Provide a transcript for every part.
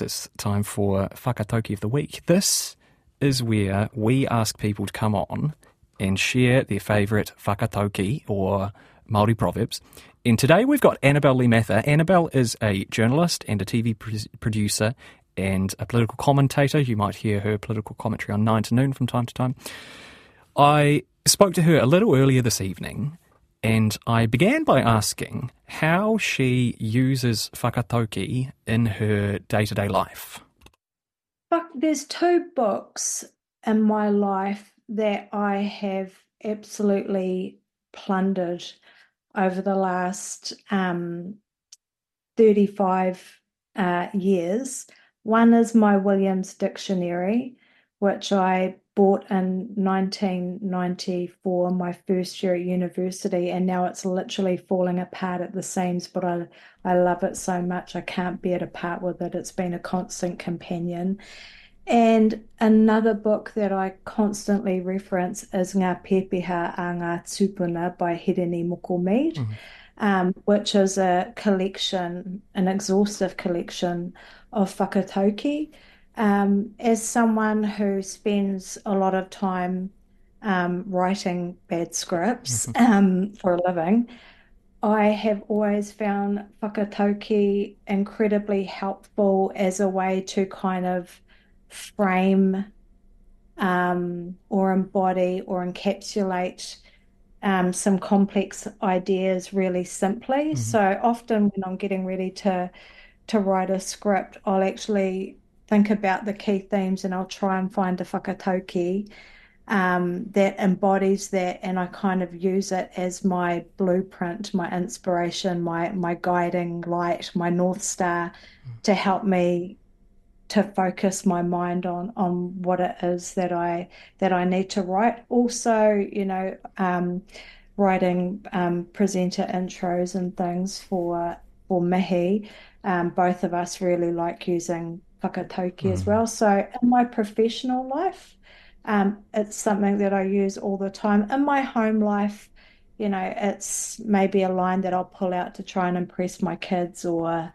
It's time for Whakatauki of the Week. This is where we ask people to come on and share their favourite Whakatauki or Māori proverbs. And today we've got Annabelle Lee Mather. Annabelle is a journalist and a TV pr- producer and a political commentator. You might hear her political commentary on 9 to noon from time to time. I spoke to her a little earlier this evening and I began by asking how she uses whakatauki in her day to day life. There's two books in my life that I have absolutely plundered over the last um, 35 uh, years. One is my Williams Dictionary, which I bought in 1994, my first year at university, and now it's literally falling apart at the seams. But I, I love it so much, I can't bear to part with it. It's been a constant companion. And another book that I constantly reference is Ngā Pepeha a Ngā Tupuna by Hirini Moko Mead, mm-hmm. um, which is a collection, an exhaustive collection of whakatauki um, as someone who spends a lot of time um, writing bad scripts mm-hmm. um, for a living, I have always found whakatauki incredibly helpful as a way to kind of frame um, or embody or encapsulate um, some complex ideas really simply. Mm-hmm. So often when I'm getting ready to to write a script, I'll actually think about the key themes and I'll try and find a whakatauki um, that embodies that and I kind of use it as my blueprint, my inspiration, my my guiding light, my north star mm. to help me to focus my mind on on what it is that I that I need to write. Also, you know, um, writing um, presenter intros and things for for Mihi. Um, both of us really like using whakatauki mm. as well. So in my professional life, um, it's something that I use all the time. In my home life, you know, it's maybe a line that I'll pull out to try and impress my kids or,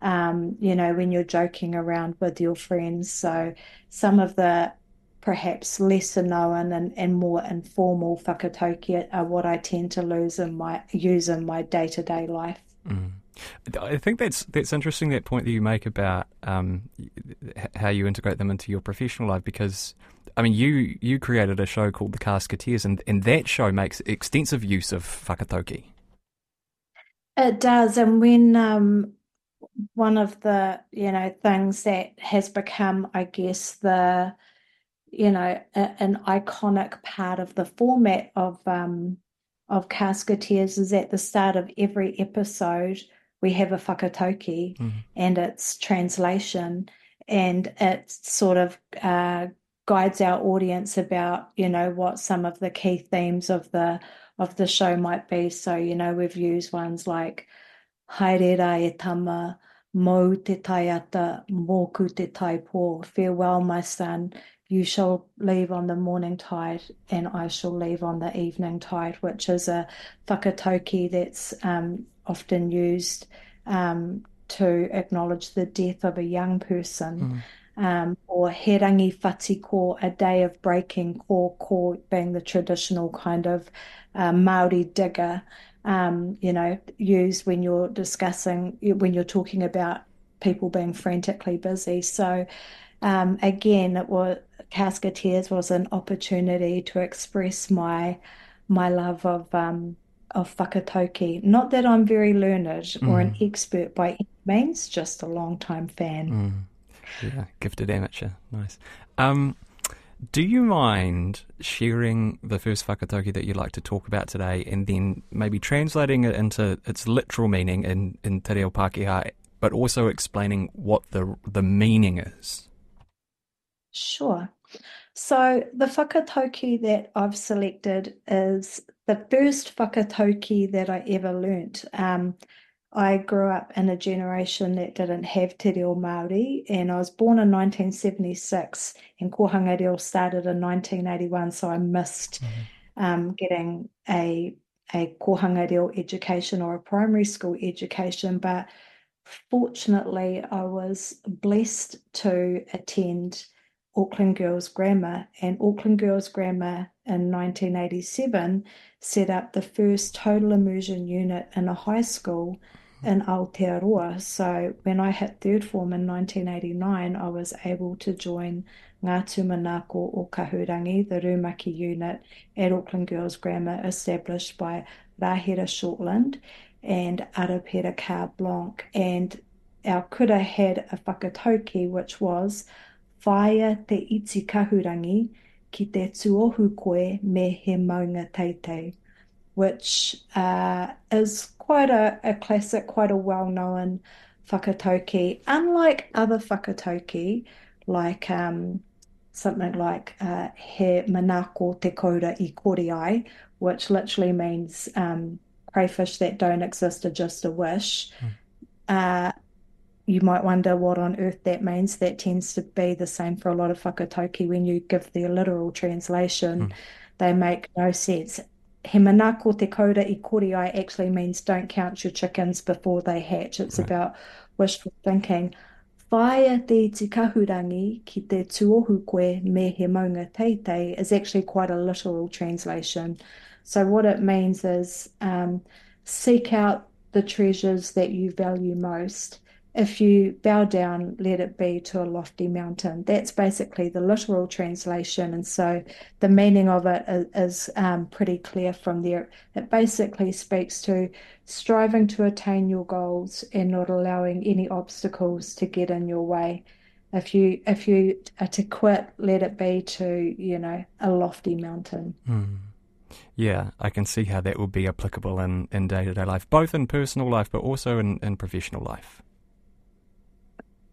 um, you know, when you're joking around with your friends. So some of the perhaps lesser known and, and more informal whakatauki are what I tend to lose in my use in my day to day life. Mm. I think that's that's interesting that point that you make about um, how you integrate them into your professional life because I mean you you created a show called The Casketeers and, and that show makes extensive use of whakatauki. It does, and when um, one of the you know things that has become, I guess, the you know a, an iconic part of the format of um, of Casketeers is at the start of every episode we have a whakatauki mm-hmm. and its translation and it sort of uh, guides our audience about you know what some of the key themes of the of the show might be so you know we've used ones like haere e tama mo te taiata moku te taipo farewell my son you shall leave on the morning tide and I shall leave on the evening tide, which is a whakatauki that's um, often used um, to acknowledge the death of a young person. Mm. Um, or herangi whati ko, a day of breaking, ko ko being the traditional kind of uh, Maori digger, um, you know, used when you're discussing, when you're talking about people being frantically busy. So, um, again, it was Casketeers was an opportunity to express my my love of um, of whakatauki. Not that I'm very learned mm. or an mm. expert by any means, just a long time fan. Mm. Yeah, gifted amateur. Nice. Um, do you mind sharing the first whakatauki that you'd like to talk about today and then maybe translating it into its literal meaning in, in Te Reo Pākehā but also explaining what the the meaning is. Sure. So the whakatauki that I've selected is the first whakatauki that I ever learnt. Um, I grew up in a generation that didn't have te reo Māori, and I was born in 1976, and Kohanga Reo started in 1981, so I missed mm-hmm. um, getting a a kohanga reo education or a primary school education, but fortunately, I was blessed to attend Auckland Girls Grammar, and Auckland Girls Grammar in 1987 set up the first total immersion unit in a high school in Aotearoa. So when I hit third form in 1989, I was able to join Ngā Tūmanako o Kahurangi, the Rūmaki unit at Auckland Girls Grammar, established by Rahera Shortland and Arapera Car Blanc. And our kura had a whakatauki, which was whaia te iti kahurangi ki te tuohu koe me he maunga teitei which uh, is quite a, a classic, quite a well-known whakatauki. Unlike other whakatauki, like um, something like uh, he manako te koura i kore ai, which literally means um, crayfish that don't exist are just a wish. Mm. Uh, you might wonder what on earth that means. That tends to be the same for a lot of whakatauki when you give the literal translation. Mm. They make no sense he manako te koura i kore ai actually means don't count your chickens before they hatch. It's right. about wishful thinking. Whaia te te kahurangi ki te tuohu koe me he maunga teitei is actually quite a literal translation. So what it means is um, seek out the treasures that you value most if you bow down, let it be to a lofty mountain. That's basically the literal translation. And so the meaning of it is, is um, pretty clear from there. It basically speaks to striving to attain your goals and not allowing any obstacles to get in your way. If you if you are to quit, let it be to you know a lofty mountain. Mm. Yeah, I can see how that would be applicable in, in day-to-day life, both in personal life but also in, in professional life.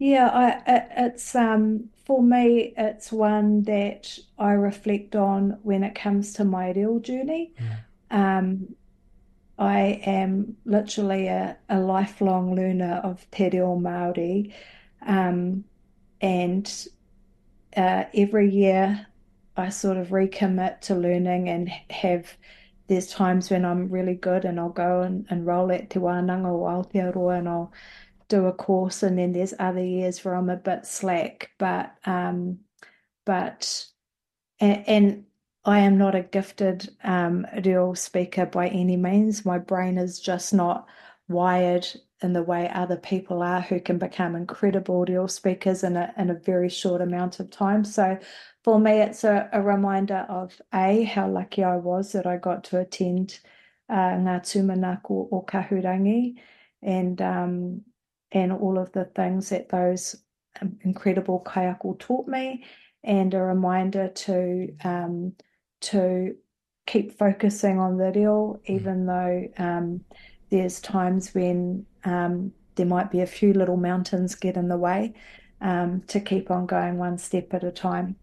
Yeah, I, it, it's um for me, it's one that I reflect on when it comes to my real journey. Yeah. Um, I am literally a, a lifelong learner of Te Reo Māori. Um, and uh, every year I sort of recommit to learning and have there's times when I'm really good and I'll go and enroll at Te Wānanga o Aotearoa and I'll do a course and then there's other years where I'm a bit slack but um but and, and I am not a gifted um reo speaker by any means. My brain is just not wired in the way other people are who can become incredible reo speakers in a in a very short amount of time. So for me it's a, a reminder of a how lucky I was that I got to attend uh, Ngā Tūmanako Kahurangi and um, and all of the things that those um, incredible kaiako taught me, and a reminder to um, to keep focusing on the reo, mm. even though um, there's times when um, there might be a few little mountains get in the way. Um, to keep on going one step at a time.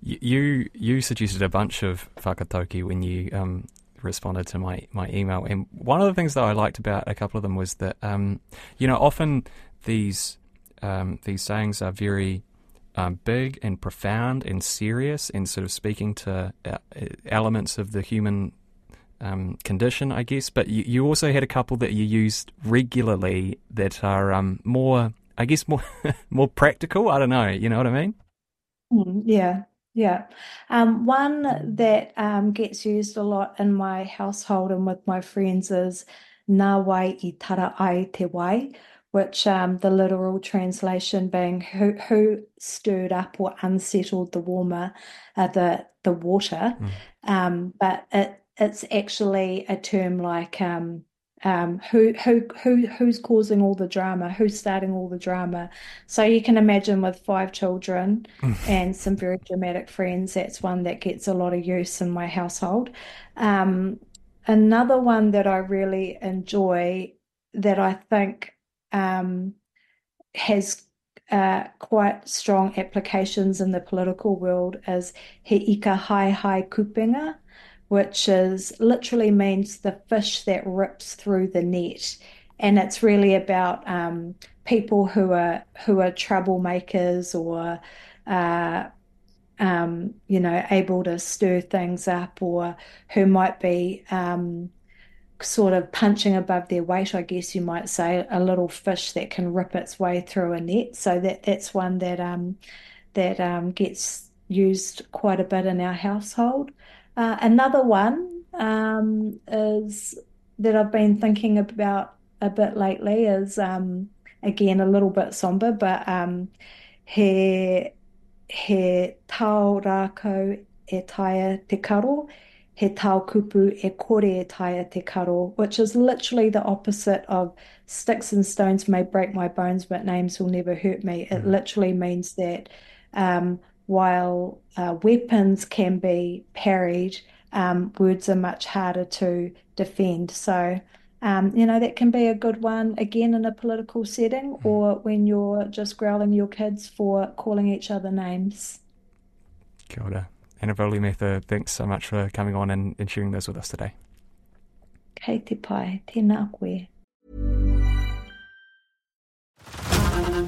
You you suggested a bunch of whakatauki when you um, responded to my, my email. And one of the things that I liked about a couple of them was that, um, you know, often these um, these sayings are very um, big and profound and serious and sort of speaking to uh, elements of the human um, condition, I guess. But you, you also had a couple that you used regularly that are um, more, I guess, more more practical. I don't know. You know what I mean? Mm, yeah, yeah. Um, one that um, gets used a lot in my household and with my friends is nā wai i tara ai te wai, which um, the literal translation being who, who stirred up or unsettled the warmer, uh, the the water. Mm. Um, but it it's actually a term like um, um, who who who who's causing all the drama, who's starting all the drama. So you can imagine with five children and some very dramatic friends, that's one that gets a lot of use in my household. Um, another one that I really enjoy that I think um, has uh, quite strong applications in the political world is he ika haehae kupenga, which is literally means the fish that rips through the net. And it's really about um, people who are who are troublemakers or uh, um, you know able to stir things up or who might be um, sort of punching above their weight, I guess you might say, a little fish that can rip its way through a net. So that that's one that um, that um, gets used quite a bit in our household. Uh, another one um, is that I've been thinking about a bit lately is um, again a little bit somber, but um, he he tau rākau e taia te karo he tau kupu e kore e taia te karo, which is literally the opposite of sticks and stones may break my bones, but names will never hurt me. It mm. literally means that um, while uh, weapons can be parried, um, words are much harder to defend. So, um, you know, that can be a good one again in a political setting mm. or when you're just growling your kids for calling each other names. Kia ora. Annabelle thanks so much for coming on and, and sharing those with us today. Kei te pai, tēnā koe.